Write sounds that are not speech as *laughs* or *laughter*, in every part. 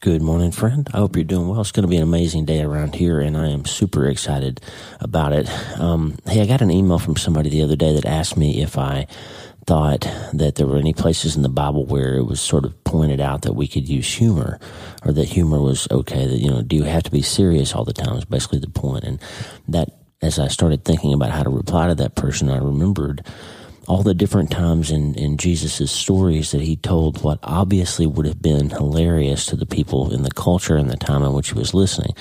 Good morning, friend. I hope you're doing well. It's going to be an amazing day around here, and I am super excited about it. Um, hey, I got an email from somebody the other day that asked me if I thought that there were any places in the Bible where it was sort of pointed out that we could use humor or that humor was okay. That, you know, do you have to be serious all the time is basically the point. And that, as I started thinking about how to reply to that person, I remembered all the different times in, in Jesus' stories that he told what obviously would have been hilarious to the people in the culture and the time in which he was listening.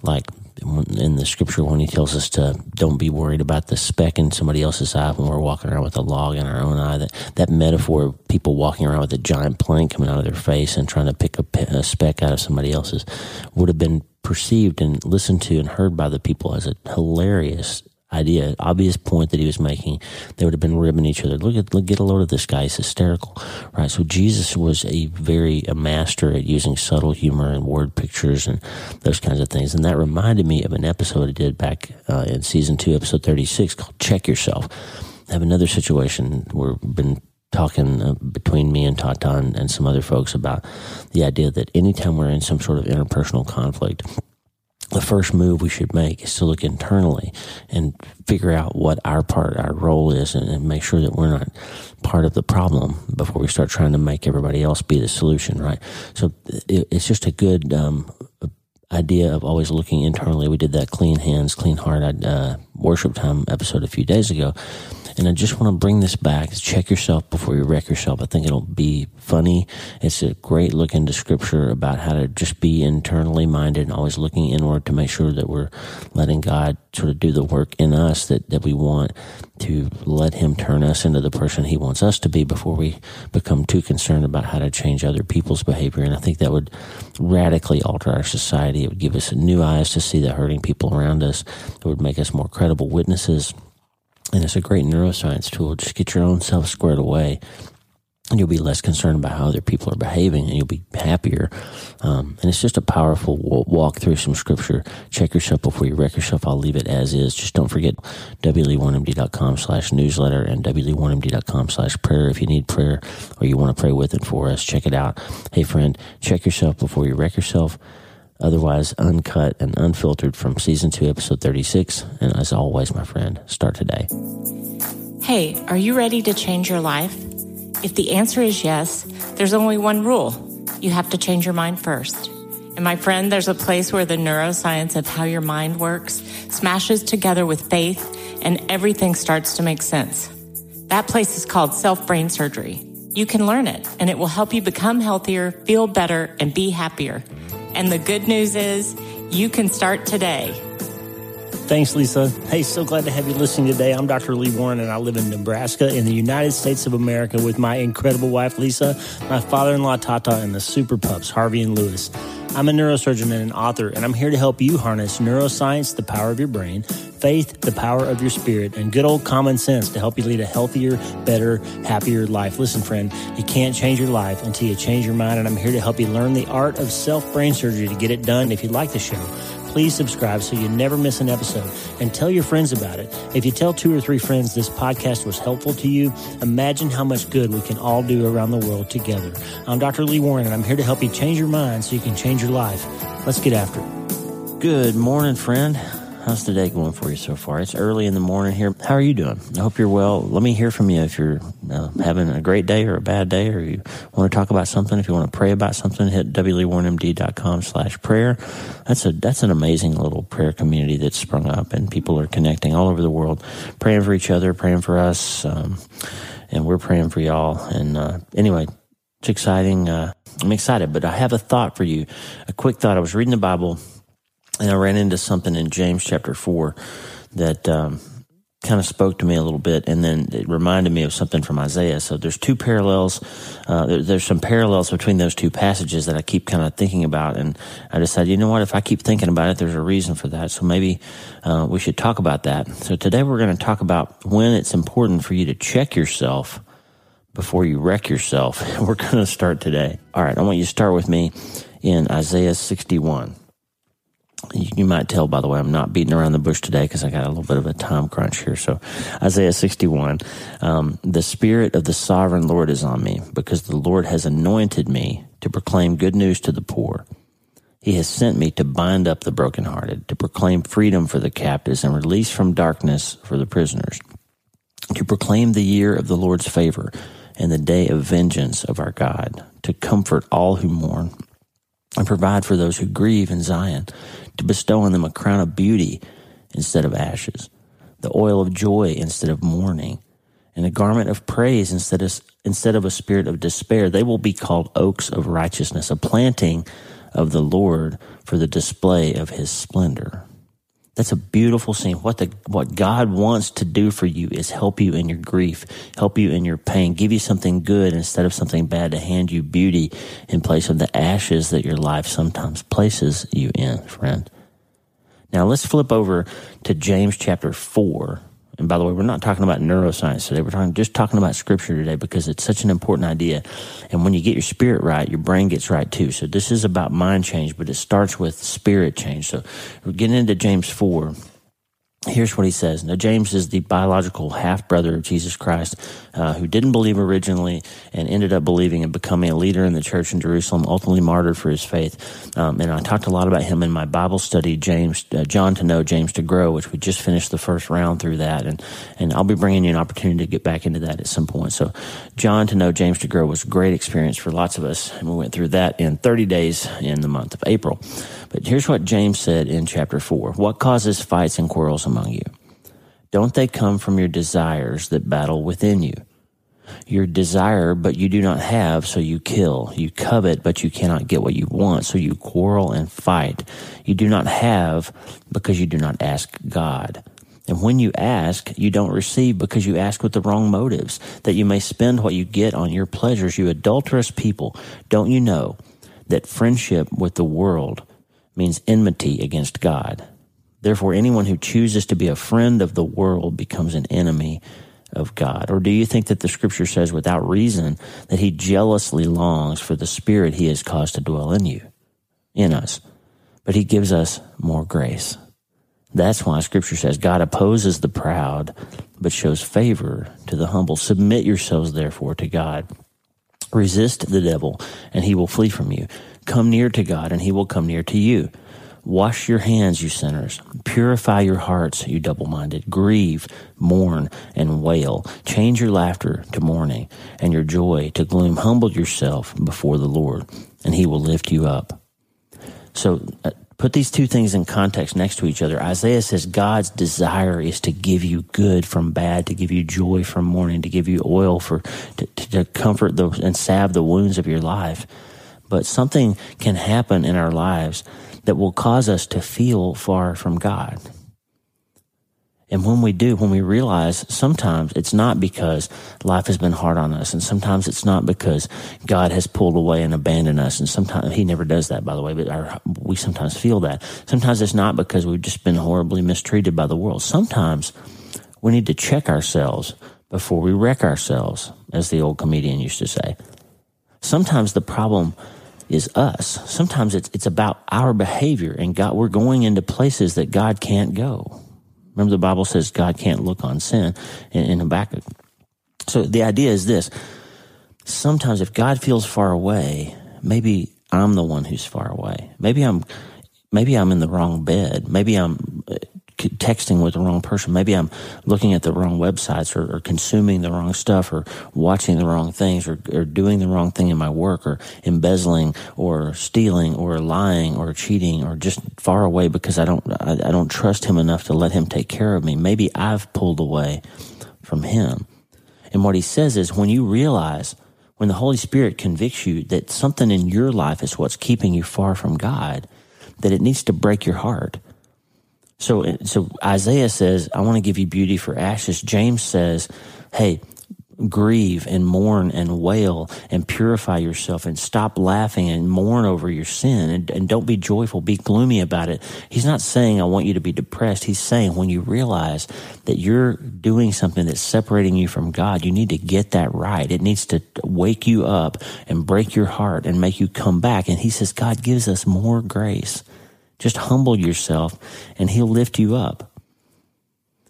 Like in the scripture when he tells us to don't be worried about the speck in somebody else's eye when we're walking around with a log in our own eye. That, that metaphor of people walking around with a giant plank coming out of their face and trying to pick a, a speck out of somebody else's would have been perceived and listened to and heard by the people as a hilarious idea, obvious point that he was making, they would have been ribbing each other. Look at, look, get a load of this guy. He's hysterical, right? So Jesus was a very, a master at using subtle humor and word pictures and those kinds of things. And that reminded me of an episode I did back uh, in season two, episode 36 called Check Yourself. I have another situation where we've been talking uh, between me and Tata and, and some other folks about the idea that anytime we're in some sort of interpersonal conflict, the first move we should make is to look internally and figure out what our part, our role is, and, and, make sure that we're not part of the problem before we start trying to make everybody else be the solution, right? So it, it's just a good um, idea of always looking internally. We did that clean hands, clean heart uh, worship time episode a few days ago and I just want to bring this back. Check yourself before you wreck yourself. I think it'll be funny. It's a great look into scripture about how to just be internally minded and always looking inward to make sure that we're letting God sort of do the work in us that, that we want to let him turn us into the person he wants us to be before we become too concerned about how to change other people's behavior. And I think that would radically alter our society. It would give us new eyes to see the hurting people around us. It would make us more credible witnesses and it's a great neuroscience tool. Just get your own self squared away. And you'll be less concerned about how other people are behaving and you'll be happier. Um, and it's just a powerful walk through some scripture. Check yourself before you wreck yourself. I'll leave it as is. Just don't forget wle1md.com slash newsletter and wle1md.com slash prayer. If you need prayer or you want to pray with and for us, check it out. Hey friend, check yourself before you wreck yourself otherwise uncut and unfiltered from season two, episode 36. And as always, my friend, start today. Hey, are you ready to change your life? If the answer is yes, there's only one rule you have to change your mind first. And my friend, there's a place where the neuroscience of how your mind works smashes together with faith and everything starts to make sense. That place is called self brain surgery. You can learn it and it will help you become healthier, feel better, and be happier. And the good news is you can start today. Thanks, Lisa. Hey, so glad to have you listening today. I'm Dr. Lee Warren, and I live in Nebraska in the United States of America with my incredible wife, Lisa, my father in law, Tata, and the super pups, Harvey and Lewis. I'm a neurosurgeon and an author, and I'm here to help you harness neuroscience, the power of your brain, faith, the power of your spirit, and good old common sense to help you lead a healthier, better, happier life. Listen, friend, you can't change your life until you change your mind, and I'm here to help you learn the art of self brain surgery to get it done. If you like the show, please subscribe so you never miss an episode and tell your friends about it. If you tell two or three friends this podcast was helpful to you, imagine how much good we can all do around the world together. I'm Dr. Lee Warren and I'm here to help you change your mind so you can change your life. Let's get after it. Good morning, friend. How's the day going for you so far? It's early in the morning here. How are you doing? I hope you're well. Let me hear from you if you're uh, having a great day or a bad day, or you want to talk about something. If you want to pray about something, hit wle1md.com slash prayer. That's a that's an amazing little prayer community that's sprung up, and people are connecting all over the world, praying for each other, praying for us, um, and we're praying for y'all. And uh, anyway, it's exciting. Uh, I'm excited, but I have a thought for you. A quick thought. I was reading the Bible and I ran into something in James chapter four that um, kind of spoke to me a little bit, and then it reminded me of something from Isaiah. So there's two parallels. Uh, there, there's some parallels between those two passages that I keep kind of thinking about, and I decided, you know what? If I keep thinking about it, there's a reason for that. So maybe uh, we should talk about that. So today we're going to talk about when it's important for you to check yourself before you wreck yourself. *laughs* We're going to start today. All right, I want you to start with me in Isaiah 61 you might tell, by the way, I'm not beating around the bush today because I got a little bit of a time crunch here. So, Isaiah 61, um, the Spirit of the Sovereign Lord is on me because the Lord has anointed me to proclaim good news to the poor. He has sent me to bind up the brokenhearted, to proclaim freedom for the captives and release from darkness for the prisoners, to proclaim the year of the Lord's favor and the day of vengeance of our God, to comfort all who mourn and provide for those who grieve in Zion, to bestow on them a crown of beauty instead of ashes, the oil of joy instead of mourning, and a garment of praise instead of, instead of a spirit of despair. They will be called oaks of righteousness, a planting of the Lord for the display of his splendor. That's a beautiful scene. What the what God wants to do for you is help you in your grief, help you in your pain, give you something good instead of something bad to hand you beauty in place of the ashes that your life sometimes places you in, friend. Now let's flip over to James chapter 4 and by the way, we're not talking about neuroscience today. We're talking just talking about scripture today because it's such an important idea. And when you get your spirit right, your brain gets right too. So this is about mind change, but it starts with spirit change. So we're getting into James 4 Here's what he says. Now, James is the biological half brother of Jesus Christ, uh, who didn't believe originally and ended up believing and becoming a leader in the church in Jerusalem, ultimately martyred for his faith. Um, and I talked a lot about him in my Bible study, James, uh, John to know, James to grow, which we just finished the first round through that. And, and I'll be bringing you an opportunity to get back into that at some point. So, John to know, James to grow was a great experience for lots of us. And we went through that in 30 days in the month of April. But here's what James said in chapter 4 What causes fights and quarrels among you? Don't they come from your desires that battle within you? Your desire, but you do not have, so you kill. You covet, but you cannot get what you want, so you quarrel and fight. You do not have because you do not ask God. And when you ask, you don't receive because you ask with the wrong motives, that you may spend what you get on your pleasures. You adulterous people, don't you know that friendship with the world means enmity against God. Therefore, anyone who chooses to be a friend of the world becomes an enemy of God? Or do you think that the scripture says without reason that he jealously longs for the spirit he has caused to dwell in you, in us? But he gives us more grace. That's why scripture says God opposes the proud, but shows favor to the humble. Submit yourselves therefore to God. Resist the devil and he will flee from you. Come near to God, and he will come near to you. Wash your hands, you sinners. Purify your hearts, you double minded. Grieve, mourn, and wail. Change your laughter to mourning, and your joy to gloom. Humble yourself before the Lord, and he will lift you up. So, uh, put these two things in context next to each other. Isaiah says God's desire is to give you good from bad, to give you joy from mourning, to give you oil for to, to comfort the and salve the wounds of your life but something can happen in our lives that will cause us to feel far from God. And when we do, when we realize sometimes it's not because life has been hard on us, and sometimes it's not because God has pulled away and abandoned us, and sometimes He never does that, by the way, but our, we sometimes feel that. Sometimes it's not because we've just been horribly mistreated by the world. Sometimes we need to check ourselves before we wreck ourselves, as the old comedian used to say. Sometimes the problem is us. Sometimes it's, it's about our behavior and God, we're going into places that God can't go. Remember the Bible says God can't look on sin in, in Habakkuk. So the idea is this. Sometimes if God feels far away, maybe I'm the one who's far away. Maybe I'm, maybe I'm in the wrong bed. Maybe I'm texting with the wrong person. Maybe I'm looking at the wrong websites or, or consuming the wrong stuff or watching the wrong things or, or, doing the wrong thing in my work or embezzling or stealing or lying or cheating or just far away because I don't, I, I don't trust him enough to let him take care of me. Maybe I've pulled away from him. And what he says is when you realize when the Holy Spirit convicts you that something in your life is what's keeping you far from God, that it needs to break your heart so, so Isaiah says, I want to give you beauty for ashes. James says, Hey, grieve and mourn and wail and purify yourself and stop laughing and mourn over your sin and, and don't be joyful, be gloomy about it. He's not saying I want you to be depressed. He's saying when you realize that you're doing something that's separating you from God, you need to get that right. It needs to wake you up and break your heart and make you come back. And he says God gives us more grace. Just humble yourself and he'll lift you up.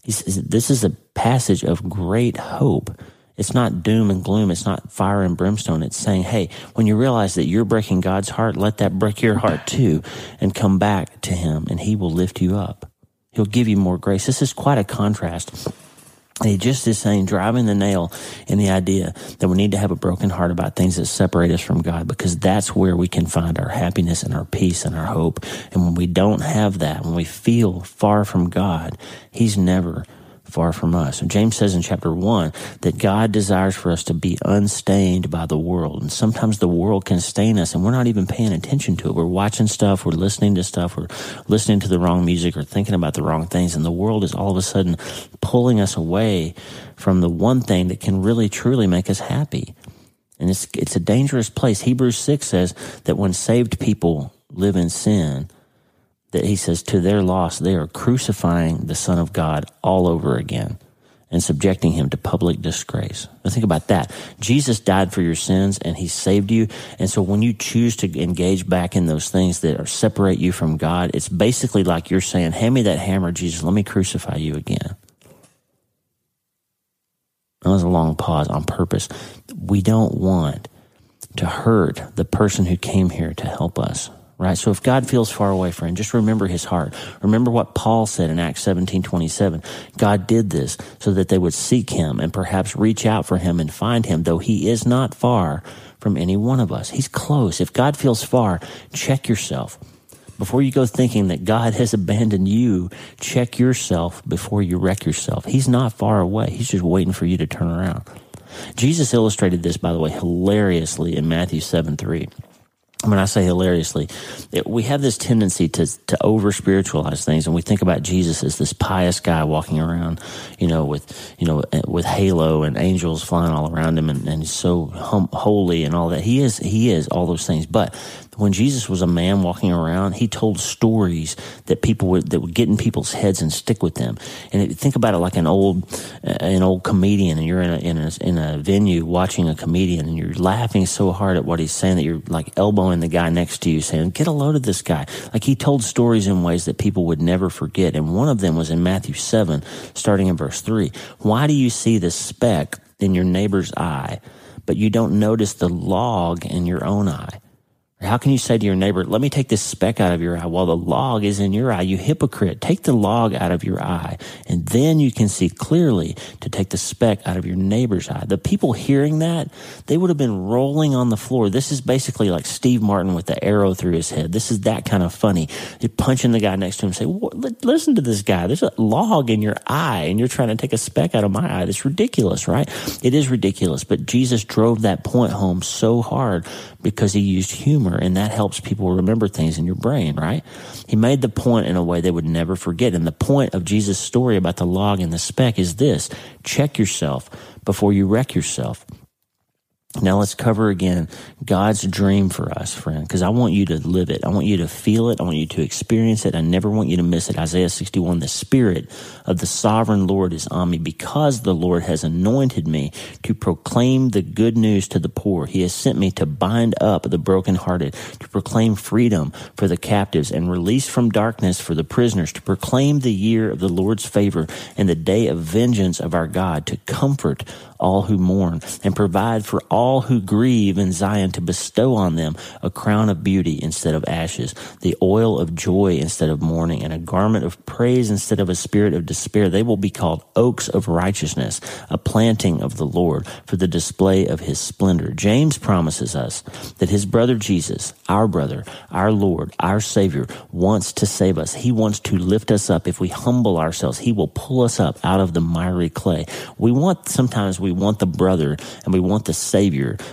He Says, this is a passage of great hope. It's not doom and gloom. It's not fire and brimstone. It's saying, hey, when you realize that you're breaking God's heart, let that break your heart too and come back to Him and He will lift you up. He'll give you more grace. This is quite a contrast. He just is saying, driving the nail in the idea that we need to have a broken heart about things that separate us from God because that's where we can find our happiness and our peace and our hope. And when we don't have that, when we feel far from God, He's never far from us. And James says in chapter one that God desires for us to be unstained by the world. And sometimes the world can stain us and we're not even paying attention to it. We're watching stuff, we're listening to stuff, we're listening to the wrong music or thinking about the wrong things. And the world is all of a sudden pulling us away from the one thing that can really truly make us happy. And it's, it's a dangerous place. Hebrews 6 says that when saved people live in sin, that he says to their loss, they are crucifying the Son of God all over again and subjecting him to public disgrace. Now think about that. Jesus died for your sins and he saved you. And so when you choose to engage back in those things that are separate you from God, it's basically like you're saying, hand me that hammer, Jesus, let me crucify you again. That was a long pause on purpose. We don't want to hurt the person who came here to help us right? So if God feels far away, friend, just remember his heart. Remember what Paul said in Acts 17, 27. God did this so that they would seek him and perhaps reach out for him and find him, though he is not far from any one of us. He's close. If God feels far, check yourself. Before you go thinking that God has abandoned you, check yourself before you wreck yourself. He's not far away. He's just waiting for you to turn around. Jesus illustrated this, by the way, hilariously in Matthew 7, 3 when I say hilariously, it, we have this tendency to to over spiritualize things, and we think about Jesus as this pious guy walking around, you know, with you know eh, with halo and angels flying all around him, and, and so hum, holy and all that. He is he is all those things, but when Jesus was a man walking around, he told stories that people would that would get in people's heads and stick with them. And think about it like an old uh, an old comedian, and you're in a, in a in a venue watching a comedian, and you're laughing so hard at what he's saying that you're like elbowing the guy next to you, saying, "Get a load of this guy." Like he told stories in ways that people would never forget. And one of them was in Matthew seven, starting in verse three. Why do you see the speck in your neighbor's eye, but you don't notice the log in your own eye? How can you say to your neighbor, let me take this speck out of your eye while the log is in your eye? You hypocrite. Take the log out of your eye and then you can see clearly to take the speck out of your neighbor's eye. The people hearing that, they would have been rolling on the floor. This is basically like Steve Martin with the arrow through his head. This is that kind of funny. You're punching the guy next to him say, listen to this guy. There's a log in your eye and you're trying to take a speck out of my eye. That's ridiculous, right? It is ridiculous, but Jesus drove that point home so hard because he used humor and that helps people remember things in your brain, right? He made the point in a way they would never forget. And the point of Jesus' story about the log and the speck is this check yourself before you wreck yourself. Now let's cover again God's dream for us, friend, because I want you to live it. I want you to feel it. I want you to experience it. I never want you to miss it. Isaiah 61, the spirit of the sovereign Lord is on me because the Lord has anointed me to proclaim the good news to the poor. He has sent me to bind up the brokenhearted, to proclaim freedom for the captives and release from darkness for the prisoners, to proclaim the year of the Lord's favor and the day of vengeance of our God, to comfort all who mourn and provide for all who grieve in Zion to bestow on them a crown of beauty instead of ashes, the oil of joy instead of mourning, and a garment of praise instead of a spirit of despair. They will be called oaks of righteousness, a planting of the Lord for the display of his splendor. James promises us that his brother Jesus, our brother, our Lord, our Savior, wants to save us. He wants to lift us up. If we humble ourselves, he will pull us up out of the miry clay. We want, sometimes we want the brother and we want the savior,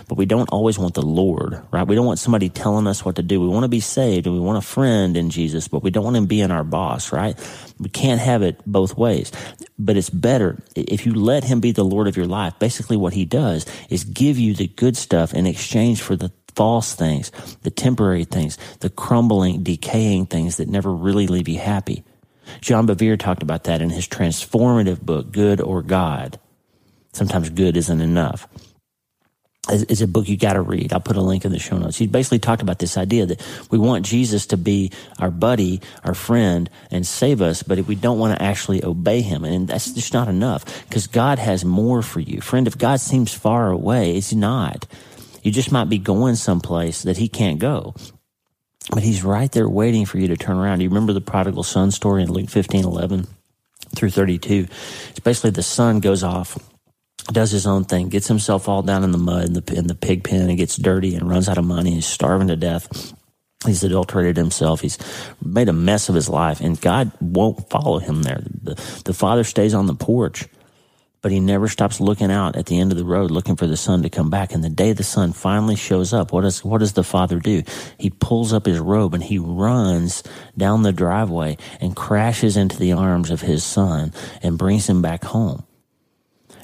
but we don't always want the Lord, right? We don't want somebody telling us what to do. We want to be saved and we want a friend in Jesus, but we don't want him being our boss, right? We can't have it both ways. But it's better if you let him be the Lord of your life. Basically what he does is give you the good stuff in exchange for the false things, the temporary things, the crumbling, decaying things that never really leave you happy. John Bevere talked about that in his transformative book, Good or God. Sometimes good isn't enough. Is a book you got to read. I'll put a link in the show notes. He basically talked about this idea that we want Jesus to be our buddy, our friend, and save us, but we don't want to actually obey him. And that's just not enough because God has more for you. Friend, if God seems far away, it's not. You just might be going someplace that he can't go. But he's right there waiting for you to turn around. Do you remember the prodigal son story in Luke 15, 11 through 32? It's basically the son goes off does his own thing, gets himself all down in the mud in the, in the pig pen and gets dirty and runs out of money. He's starving to death. He's adulterated himself. He's made a mess of his life and God won't follow him there. The, the father stays on the porch, but he never stops looking out at the end of the road, looking for the son to come back. And the day the son finally shows up, what does, what does the father do? He pulls up his robe and he runs down the driveway and crashes into the arms of his son and brings him back home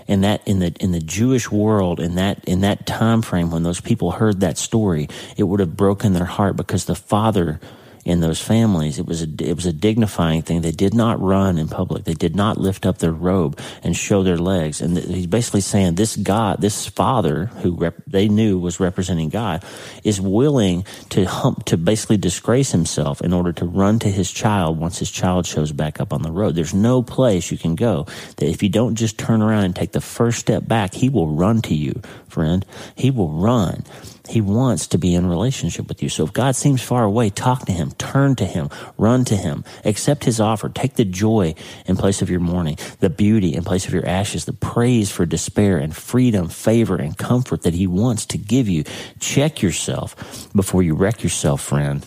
in that in the in the Jewish world in that in that time frame when those people heard that story, it would have broken their heart because the father in those families. It was a, it was a dignifying thing. They did not run in public. They did not lift up their robe and show their legs. And he's basically saying this God, this father who rep, they knew was representing God is willing to hump, to basically disgrace himself in order to run to his child once his child shows back up on the road. There's no place you can go that if you don't just turn around and take the first step back, he will run to you, friend. He will run. He wants to be in relationship with you. So if God seems far away, talk to him, turn to him, run to him, accept his offer, take the joy in place of your mourning, the beauty in place of your ashes, the praise for despair and freedom, favor and comfort that he wants to give you. Check yourself before you wreck yourself, friend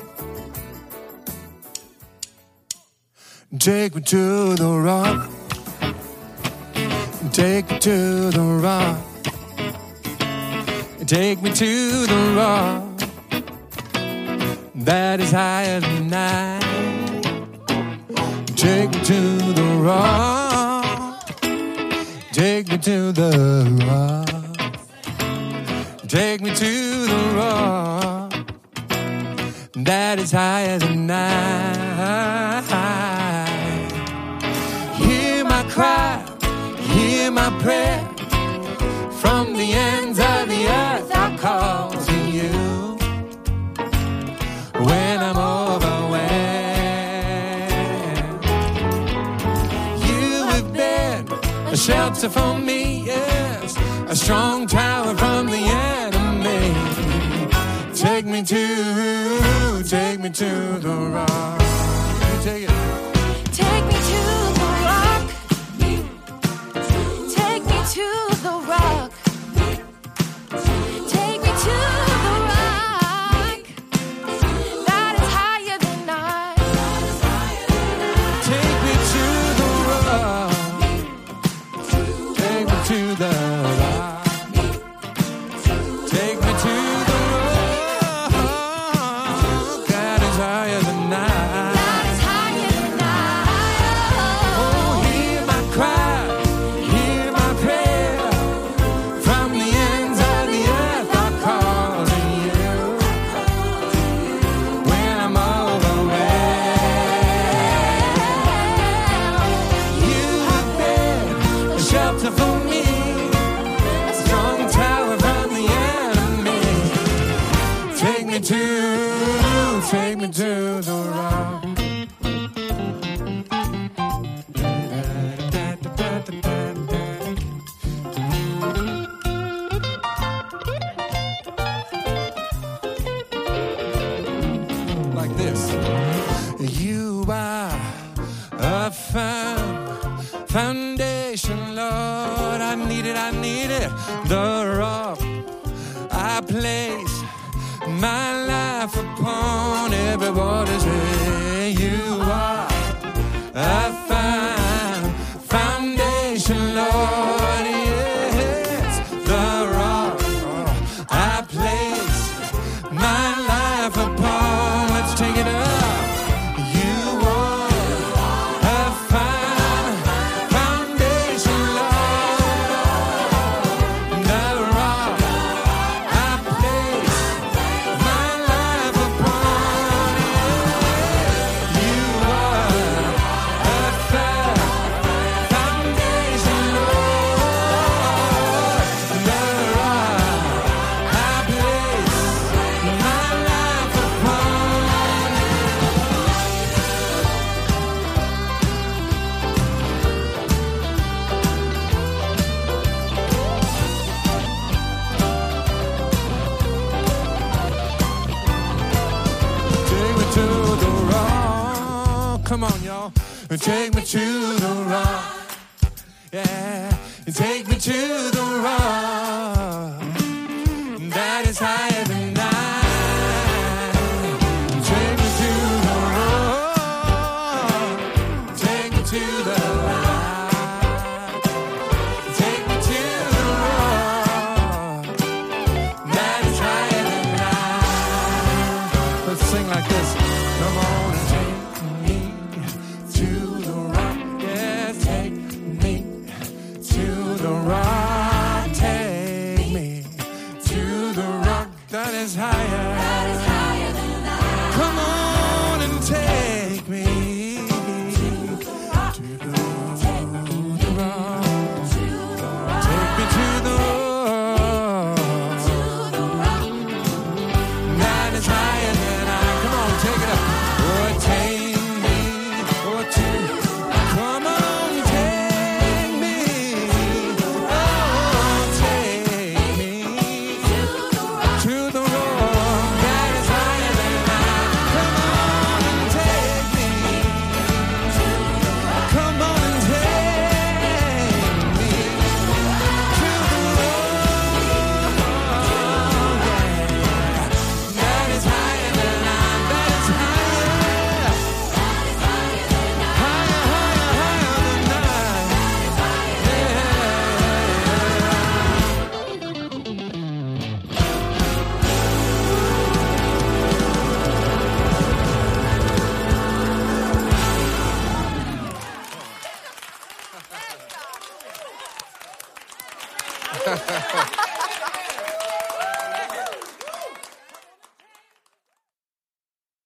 Take me to the rock. Take me to the rock. Take me to the rock that is higher than I. Take me to the rock. Take me to the rock. Take me to the rock that is higher than I hear my prayer. From the ends of the earth, I call to you. When I'm overwhelmed, you have been a shelter for me, yes, a strong tower from the enemy. Take me to, take me to the rock. Take it. to, take me to. Come on, y'all. And take me to the rock. Yeah. And take me to the rock.